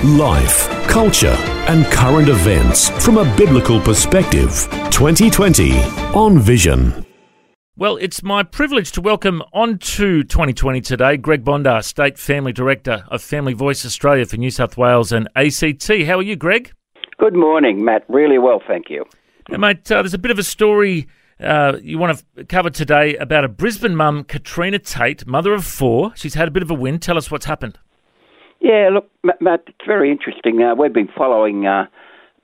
Life, culture, and current events from a biblical perspective. 2020 on Vision. Well, it's my privilege to welcome onto 2020 today Greg Bondar, State Family Director of Family Voice Australia for New South Wales and ACT. How are you, Greg? Good morning, Matt. Really well, thank you. Now, mate, uh, there's a bit of a story uh, you want to cover today about a Brisbane mum, Katrina Tate, mother of four. She's had a bit of a win. Tell us what's happened. Yeah, look, Matt, it's very interesting. Uh, we've been following uh,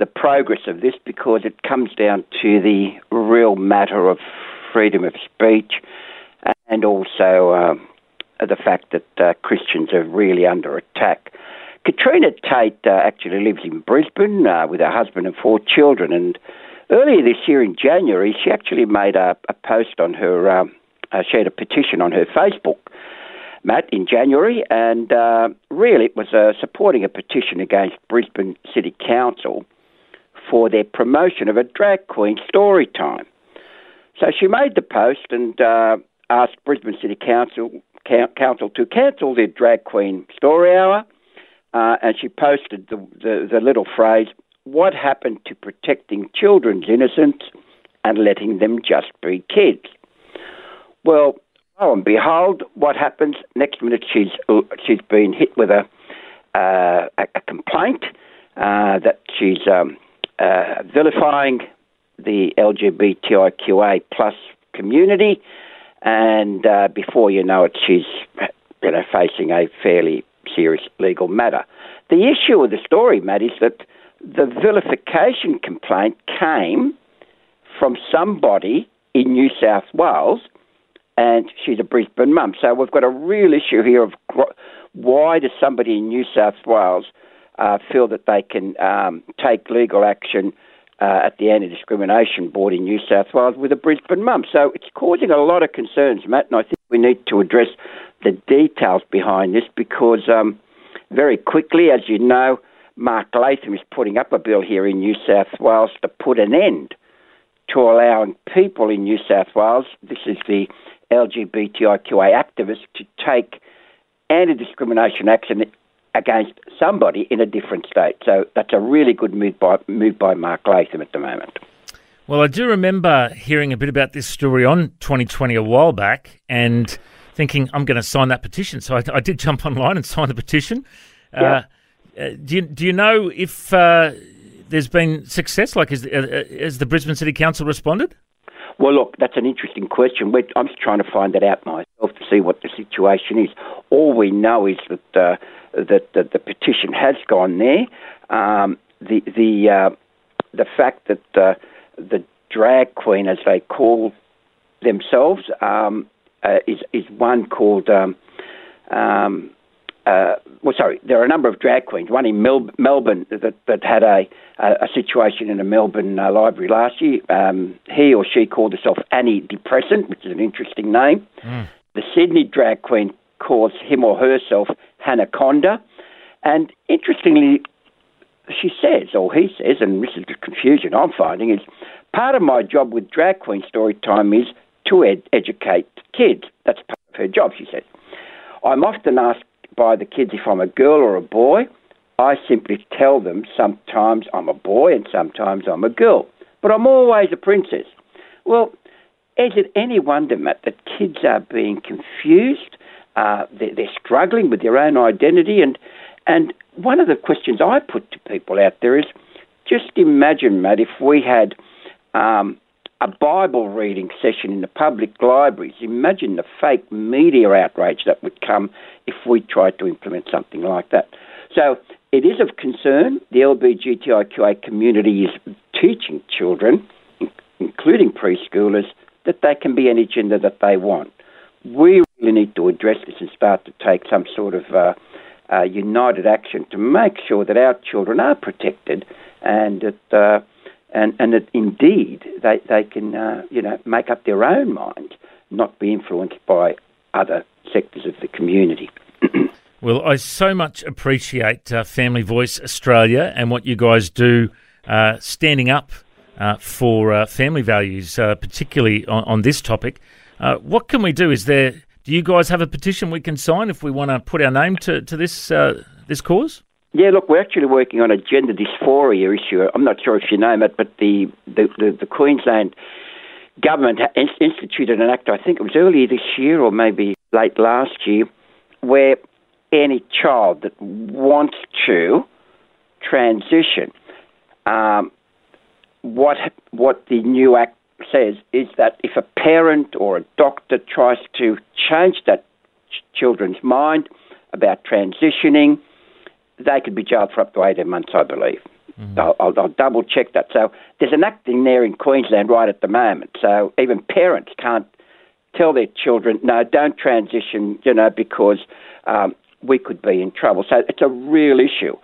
the progress of this because it comes down to the real matter of freedom of speech and also uh, the fact that uh, Christians are really under attack. Katrina Tate uh, actually lives in Brisbane uh, with her husband and four children, and earlier this year in January, she actually made a, a post on her, um, she had a petition on her Facebook Matt, in January, and uh, really it was uh, supporting a petition against Brisbane City Council for their promotion of a drag queen story time. So she made the post and uh, asked Brisbane City Council, Council to cancel their drag queen story hour, uh, and she posted the, the, the little phrase, What happened to protecting children's innocence and letting them just be kids? Well, lo and behold, what happens? Next minute, she's she's been hit with a uh, a, complaint uh, that she's um, uh, vilifying the LGBTIQA plus community, and uh, before you know it, she's you know facing a fairly serious legal matter. The issue of the story, Matt, is that the vilification complaint came from somebody in New South Wales and she's a Brisbane mum. So we've got a real issue here of why does somebody in New South Wales uh, feel that they can um, take legal action uh, at the Anti Discrimination Board in New South Wales with a Brisbane mum? So it's causing a lot of concerns, Matt, and I think we need to address the details behind this because um, very quickly, as you know, Mark Latham is putting up a bill here in New South Wales to put an end to allowing people in New South Wales, this is the LGBTIQA activists to take anti discrimination action against somebody in a different state. So that's a really good move by, move by Mark Latham at the moment. Well, I do remember hearing a bit about this story on 2020 a while back and thinking, I'm going to sign that petition. So I, I did jump online and sign the petition. Yeah. Uh, uh do, you, do you know if uh, there's been success? Like, has, uh, has the Brisbane City Council responded? Well, look, that's an interesting question. We're, I'm trying to find that out myself to see what the situation is. All we know is that uh, that, that the petition has gone there. Um, the the uh, the fact that uh, the drag queen, as they call themselves, um, uh, is is one called um, um, uh, well, sorry, there are a number of drag queens. One in Mel- Melbourne that, that had a, a, a situation in a Melbourne uh, library last year. Um, he or she called herself Annie Depressant, which is an interesting name. Mm. The Sydney drag queen calls him or herself Hanaconda. And interestingly, she says, or he says, and this is the confusion I'm finding, is part of my job with drag queen story time is to ed- educate kids. That's part of her job, she says. I'm often asked by the kids if I'm a girl or a boy. I simply tell them sometimes I'm a boy and sometimes I'm a girl, but I'm always a princess. Well, is it any wonder, Matt, that kids are being confused? Uh, they're, they're, struggling with their own identity, and and one of the questions I put to people out there is, just imagine, Matt, if we had um, a Bible reading session in the public libraries. Imagine the fake media outrage that would come if we tried to implement something like that. So it is of concern. The LGBTIQA community is teaching children, including preschoolers, that they can be any gender that they want. We really need to address this and start to take some sort of uh, uh, united action to make sure that our children are protected and that. Uh, and, and that indeed they, they can, uh, you know, make up their own mind, not be influenced by other sectors of the community. well, I so much appreciate uh, Family Voice Australia and what you guys do uh, standing up uh, for uh, family values, uh, particularly on, on, this topic. What can we do? Is there? Do you guys have a petition we can sign if we want to put our name to to this this cause? Yeah, look, we're actually working on a gender dysphoria issue. I'm not sure if you know it, but the the, the, the Queensland government instituted an act. I think it was earlier this year or maybe late last year, where any child that wants to transition um, what what the new act says is that if a parent or a doctor tries to change that ch- children's mind about transitioning, they could be jailed for up to 18 months, I believe. Mm-hmm. I'll, I'll, I'll, double check that. So there's an act in there in Queensland right at the moment. So even parents can't tell their children, no, don't transition, you know, because um, we could be in trouble. So it's a real issue.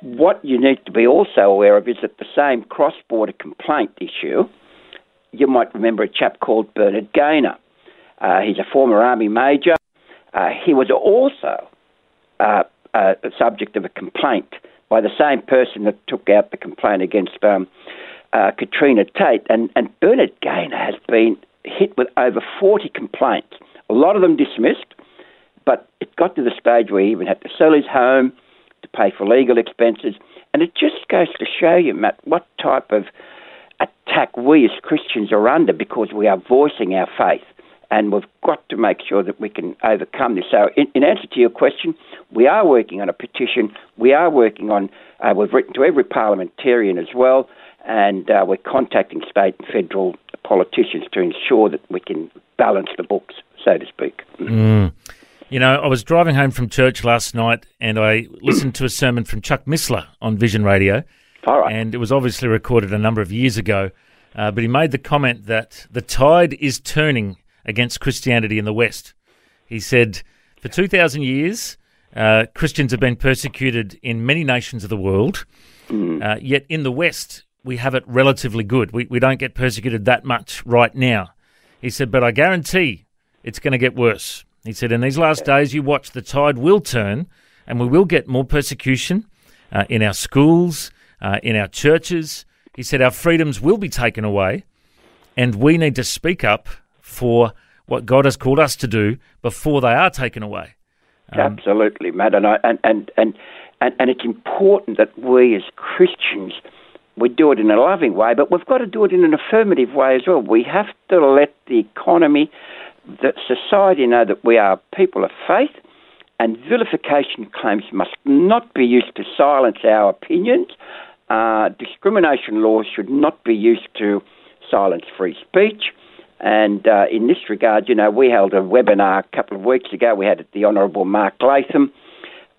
What you need to be also aware of is that the same cross border complaint issue, you might remember a chap called Bernard Gaynor. Uh, he's a former Army major. Uh, he was also uh, uh a subject of a complaint by the same person that took out the complaint against um, uh, Katrina Tate. And, and Bernard Gaynor has been hit with over 40 complaints, a lot of them dismissed, but it got to the stage where he even had to sell his home to pay for legal expenses. And it just goes to show you, Matt, what type of attack we as Christians are under because we are voicing our faith. And we've got to make sure that we can overcome this. So, in, in answer to your question, we are working on a petition. We are working on, uh, we've written to every parliamentarian as well, and uh, we're contacting state and federal politicians to ensure that we can balance the books, so to speak. Mm. You know, I was driving home from church last night and I listened to a sermon from Chuck Missler on Vision Radio. All right. And it was obviously recorded a number of years ago. Uh, but he made the comment that the tide is turning against Christianity in the West. He said, for 2,000 years, uh, Christians have been persecuted in many nations of the world. Mm. Uh, yet in the West, we have it relatively good. We, we don't get persecuted that much right now. He said, but I guarantee it's going to get worse. He said, In these last days, you watch, the tide will turn and we will get more persecution uh, in our schools, uh, in our churches. He said, Our freedoms will be taken away and we need to speak up for what God has called us to do before they are taken away. Um, Absolutely, Matt. And, I, and, and, and, and, it's important that we as Christians we do it in a loving way, but we've got to do it in an affirmative way as well. We have to let the economy that society know that we are people of faith and vilification claims must not be used to silence our opinions. Uh, discrimination laws should not be used to silence free speech. And uh, in this regard, you know, we held a webinar a couple of weeks ago. We had the Honourable Mark Latham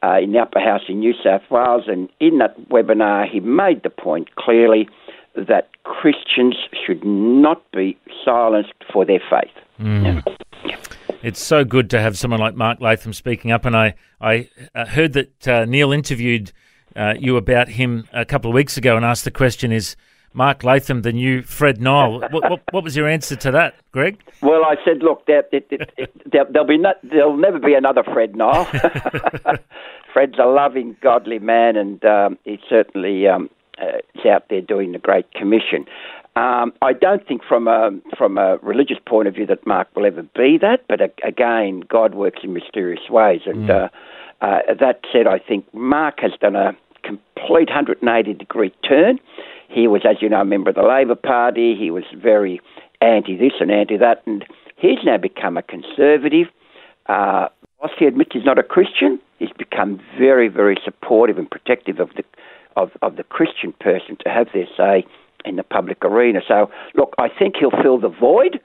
uh, in the Upper House in New South Wales, and in that webinar, he made the point clearly that Christians should not be silenced for their faith. Mm. It's so good to have someone like Mark Latham speaking up, and I I uh, heard that uh, Neil interviewed uh, you about him a couple of weeks ago and asked the question: Is Mark Latham the new Fred Nile? what, what, what, was your answer to that, Greg? Well, I said, look, there, there, will be no, there'll never be another Fred Nile. Fred's a loving, godly man, and um, he certainly um, uh, is out there doing the Great Commission. Um, I don't think from a from a religious point of view that Mark will ever be that, but again, God works in mysterious ways. And mm. uh, uh, that said, I think Mark has done a complete 180 degree turn. He was, as you know, a member of the Labor Party. He was very anti this and anti that, and he's now become a conservative. Uh, whilst he admits he's not a Christian, he's become very, very supportive and protective of the of, of the Christian person to have their say in the public arena. So, look, I think he'll fill the void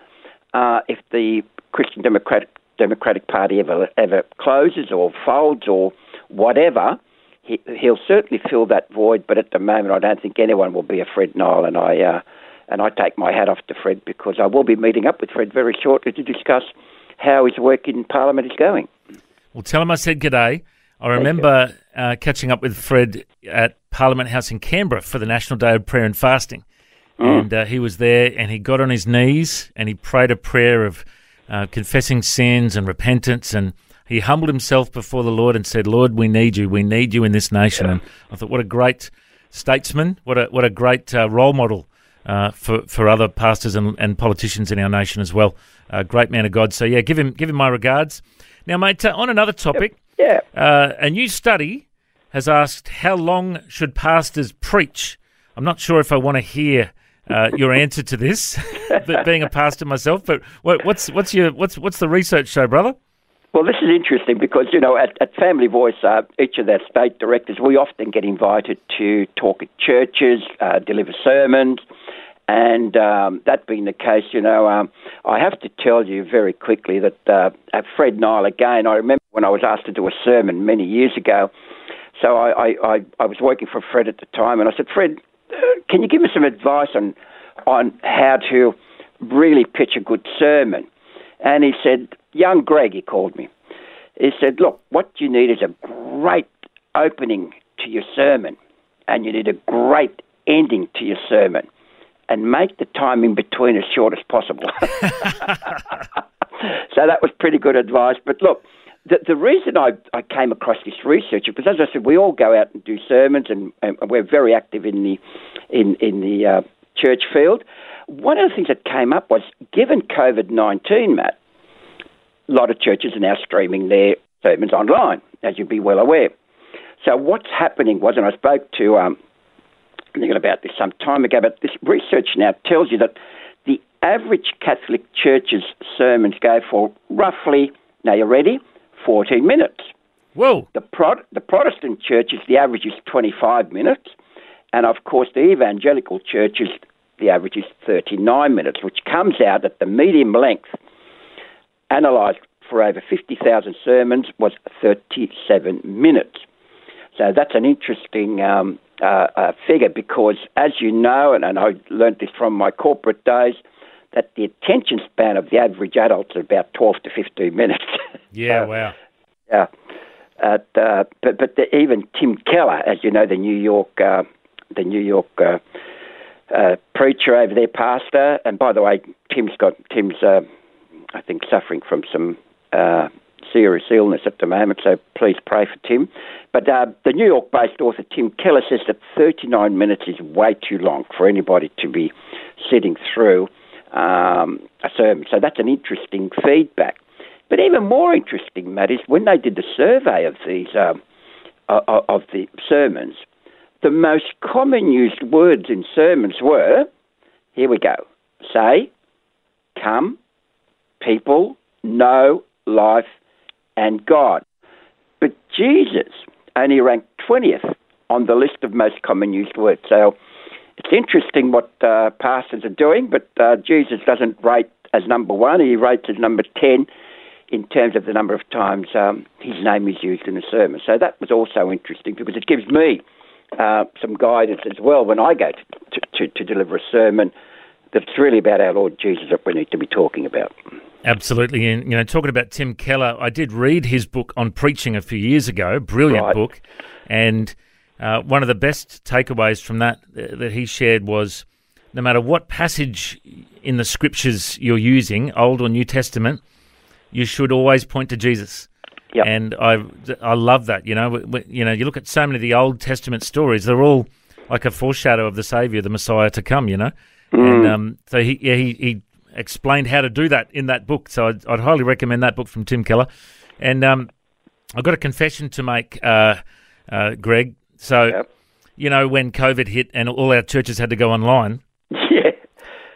uh, if the Christian Democratic Democratic Party ever ever closes or folds or whatever. He, he'll certainly fill that void, but at the moment, I don't think anyone will be a Fred Nile, and I uh, and I take my hat off to Fred because I will be meeting up with Fred very shortly to discuss how his work in Parliament is going. Well, tell him I said good day. I remember uh, catching up with Fred at Parliament House in Canberra for the National Day of Prayer and Fasting. and uh, he was there, and he got on his knees and he prayed a prayer of uh, confessing sins and repentance, and he humbled himself before the Lord and said, "Lord, we need you. We need you in this nation." And I thought, what a great statesman! What a what a great uh, role model uh, for for other pastors and, and politicians in our nation as well. A great man of God. So yeah, give him give him my regards. Now, mate, uh, on another topic, Yeah. uh, a new study has asked how long should pastors preach. I'm not sure if I want to hear uh, your answer to this, being a pastor myself. But what's what's your what's what's the research show, brother? Well, this is interesting because, you know, at, at Family Voice, uh, each of their state directors, we often get invited to talk at churches, uh, deliver sermons. And um, that being the case, you know, um, I have to tell you very quickly that uh, at Fred Nile, again, I remember when I was asked to do a sermon many years ago. So I, I, I, I was working for Fred at the time, and I said, Fred, uh, can you give me some advice on, on how to really pitch a good sermon? And he said, Young Greg, he called me. He said, Look, what you need is a great opening to your sermon, and you need a great ending to your sermon, and make the time in between as short as possible. so that was pretty good advice. But look, the, the reason I, I came across this research is because, as I said, we all go out and do sermons, and, and we're very active in the in in the uh, church field. One of the things that came up was, given COVID nineteen, Matt, a lot of churches are now streaming their sermons online, as you'd be well aware. So what's happening was, and I spoke to um, thinking about this some time ago, but this research now tells you that the average Catholic church's sermons go for roughly, now you're ready, 14 minutes. Whoa! The, Pro- the Protestant churches, the average is 25 minutes. And of course, the evangelical churches, the average is 39 minutes, which comes out at the medium length analysed for over 50,000 sermons was 37 minutes. So that's an interesting um, uh, uh, figure because, as you know, and, and I learned this from my corporate days, that the attention span of the average adult is about 12 to 15 minutes. Yeah, So, wow. yeah. At, uh, but but the, even Tim Keller, as you know, the New York uh, the New York uh, uh, preacher over there, pastor. And by the way, Tim's got Tim's uh, I think suffering from some uh, serious illness at the moment. So please pray for Tim. But uh, the New York-based author Tim Keller says that 39 minutes is way too long for anybody to be sitting through um, a sermon. So that's an interesting feedback. But even more interesting, Matt, is when they did the survey of these um, of the sermons, the most common used words in sermons were, here we go, say, come, people, know, life, and God. But Jesus only ranked 20th on the list of most common used words. So it's interesting what uh, pastors are doing, but uh, Jesus doesn't rate as number one, he rates as number 10 in terms of the number of times um, his name is used in a sermon. So that was also interesting because it gives me uh, some guidance as well when I go to, to, to deliver a sermon that it's really about our Lord Jesus that we need to be talking about. Absolutely. And, you know, talking about Tim Keller, I did read his book on preaching a few years ago. Brilliant Right. book. And uh, one of the best takeaways from that uh, that he shared was no matter what passage in the scriptures you're using, Old or New Testament, you should always point to Jesus. Yep. And I I love that. You know, w- w- you know, you look at so many of the Old Testament stories; they're all like a foreshadow of the Savior, the Messiah to come. You know, and um, so he yeah, he he explained how to do that in that book. So I'd, I'd highly recommend that book from Tim Keller. And um, I've got a confession to make, uh, uh, Greg. So Yep. you know when COVID hit and all our churches had to go online, Yeah.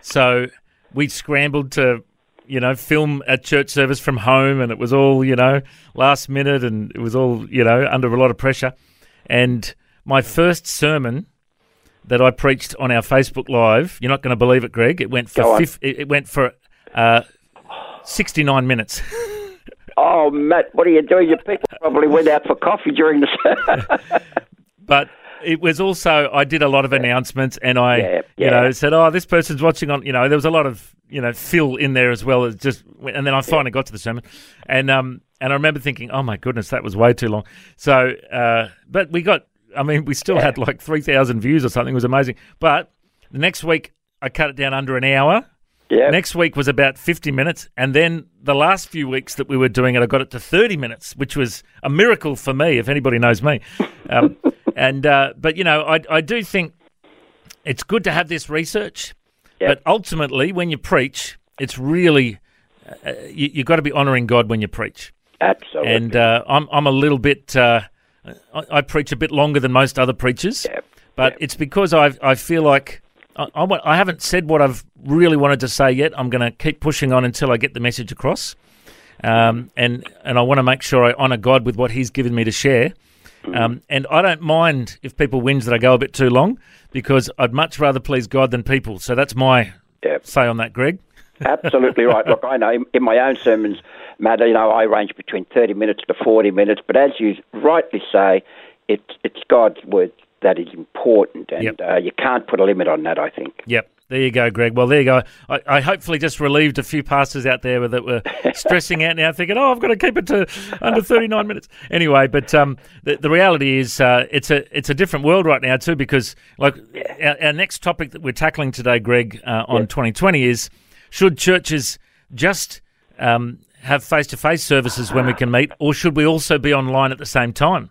so we scrambled to, you know, film a church service from home, and it was all, you know, last minute, and it was all, you know, under a lot of pressure. And my first sermon that I preached on our Facebook Live, you're not going to believe it, Greg. It went for fif- it went for uh, 69 minutes. Oh, Matt, what are you doing? Your people probably went out for coffee during the. but it was also I did a lot of announcements, and I, Yeah, you know, said, "Oh, this person's watching on." You know, there was a lot of you know fill in there as well as just, and then I finally got to the sermon, and um, and I remember thinking, "Oh my goodness, that was way too long." So, uh, but we got, I mean, we still had like three thousand views or something. It was amazing. But the next week, I cut it down under an hour. Yeah. Next week was about 50 minutes. And then the last few weeks that we were doing it, I got it to 30 minutes, which was a miracle for me, if anybody knows me. Um, and uh, But, you know, I, I do think it's good to have this research. Yep. But ultimately, when you preach, it's really, uh, you, you've got to be honouring God when you preach. Absolutely. And uh, I'm, I'm a little bit, uh, I, I preach a bit longer than most other preachers. Yep. But Yep. it's because I I feel like I, I, I haven't said what I've really wanted to say yet. I'm going to keep pushing on until I get the message across, um, and and I want to make sure I honour God with what He's given me to share. Um, and I don't mind if people whinge that I go a bit too long because I'd much rather please God than people. So that's my Yep. say on that, Greg. Absolutely right. Look, I know in my own sermons, Matt, you know, I range between 30 minutes to 40 minutes, but as you rightly say, it's, it's God's word that is important, and Yep. uh, you can't put a limit on that, I think. Yep. There you go, Greg. Well, there you go. I, I hopefully just relieved a few pastors out there that were stressing out now, thinking, "Oh, I've got to keep it to under thirty-nine minutes." Anyway, but um, the, the reality is, uh, it's a it's a different world right now too, because like our, our next topic that we're tackling today, Greg, uh, on 2020 is should churches just um, have face-to-face services when we can meet, or should we also be online at the same time?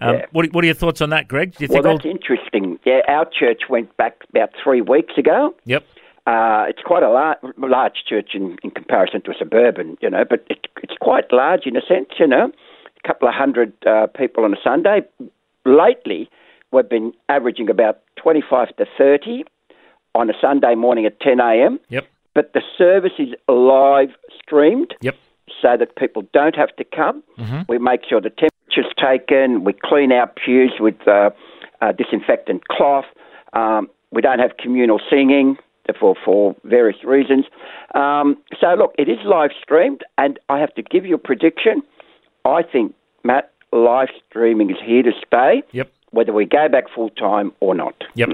Um, Yeah. what, what are your thoughts on that, Greg? Do you Well, think? all, that's interesting. Yeah, our church went back about three weeks ago. yep. Uh, it's quite a lar- large church in, in comparison to a suburban, you know, but it, it's quite large in a sense, you know. A couple of hundred uh, people on a Sunday. Lately, we've been averaging about 25 to 30 on a Sunday morning at 10 a.m. Yep. But the service is live streamed Yep. so that people don't have to come. We make sure the temperature's taken. We clean our pews with uh, uh, disinfectant cloth. Um, we don't have communal singing for for various reasons. Um, so look, it is live streamed, and I have to give you a prediction. I think Matt, live streaming is here to stay, Yep. whether we go back full time or not. Yep.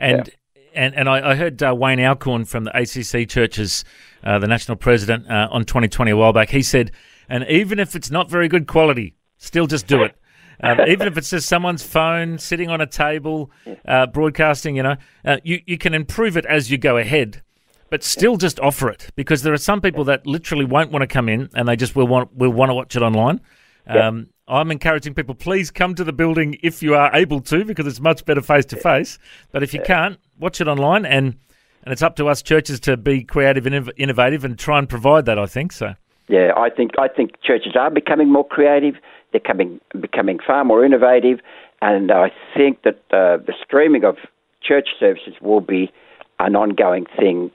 And and and I, I heard uh, Wayne Alcorn from the ACC Churches, uh, the national president, uh, on 2020 a while back. He said, and even if it's not very good quality, still just do it. Um, even if it's just someone's phone sitting on a table, uh, broadcasting, you know, uh, you you can improve it as you go ahead, but still just offer it because there are some people that literally won't want to come in and they just will want will want to watch it online. Um, I'm encouraging people, please come to the building if you are able to, because it's much better face to face. But if you can't, watch it online, and and it's up to us churches to be creative and innovative and try and provide that. I think so. Yeah, I think I think churches are becoming more creative. They're coming becoming far more innovative, and I think that uh, the streaming of church services will be an ongoing thing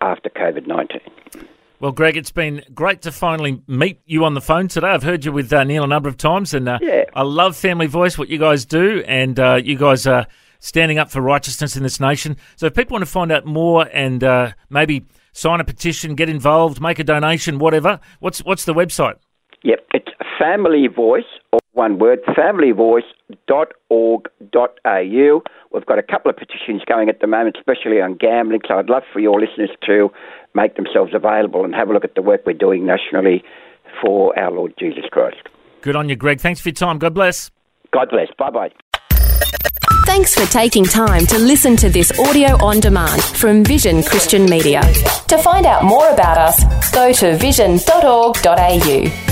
after COVID nineteen. Well, Greg, it's been great to finally meet you on the phone today. I've heard you with uh, Neil a number of times, and uh, Yeah. I love Family Voice, what you guys do, and uh, you guys are standing up for righteousness in this nation. So, if people want to find out more and uh, maybe sign a petition, get involved, make a donation, whatever, what's what's the website? Yep, it's Family Voice, or one word, familyvoice.org.au. We've got a couple of petitions going at the moment, especially on gambling, so I'd love for your listeners to make themselves available and have a look at the work we're doing nationally for our Lord Jesus Christ. Good on you, Greg. Thanks for your time. God bless. God bless. Bye bye. Thanks for taking time to listen to this audio on demand from Vision Christian Media. To find out more about us, go to vision.org.au.